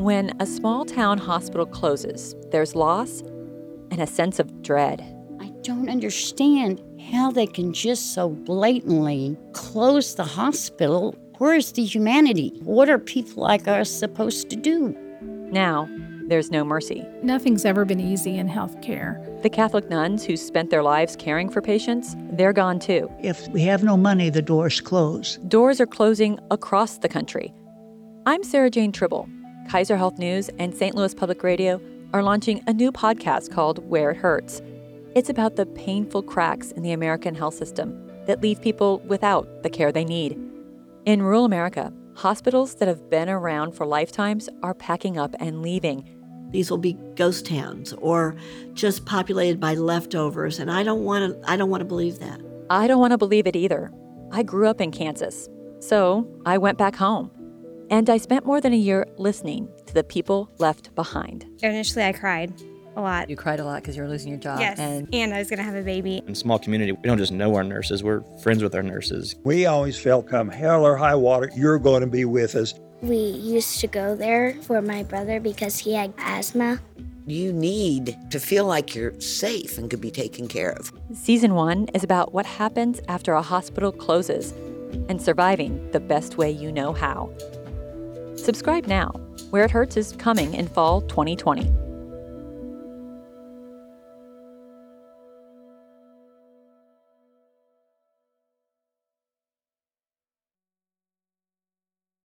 When a small town hospital closes, there's loss and a sense of dread. I don't understand how they can just so blatantly close the hospital. Where's the humanity? What are people like us supposed to do? Now, there's no mercy. Nothing's ever been easy in healthcare. The Catholic nuns who spent their lives caring for patients, they're gone too. If we have no money, the doors close. Doors are closing across the country. I'm Sarah Jane Tribble. Kaiser Health News and St. Louis Public Radio are launching a new podcast called Where It Hurts. It's about the painful cracks in the American health system that leave people without the care they need. In rural America, hospitals that have been around for lifetimes are packing up and leaving. These will be ghost towns or just populated by leftovers, and I don't want to I don't want to believe that. I don't want to believe it either. I grew up in Kansas, so I went back home. And I spent more than a year listening to the people left behind. Initially, I cried a lot. You cried a lot because you were losing your job. Yes, And and I was going to have a baby. In a small community, we don't just know our nurses, we're friends with our nurses. We always felt come hell or high water, you're going to be with us. We used to go there for my brother because he had asthma. You need to feel like you're safe and could be taken care of. season one is about what happens after a hospital closes and surviving the best way you know how. Subscribe now. Where It Hurts is coming in fall 2020.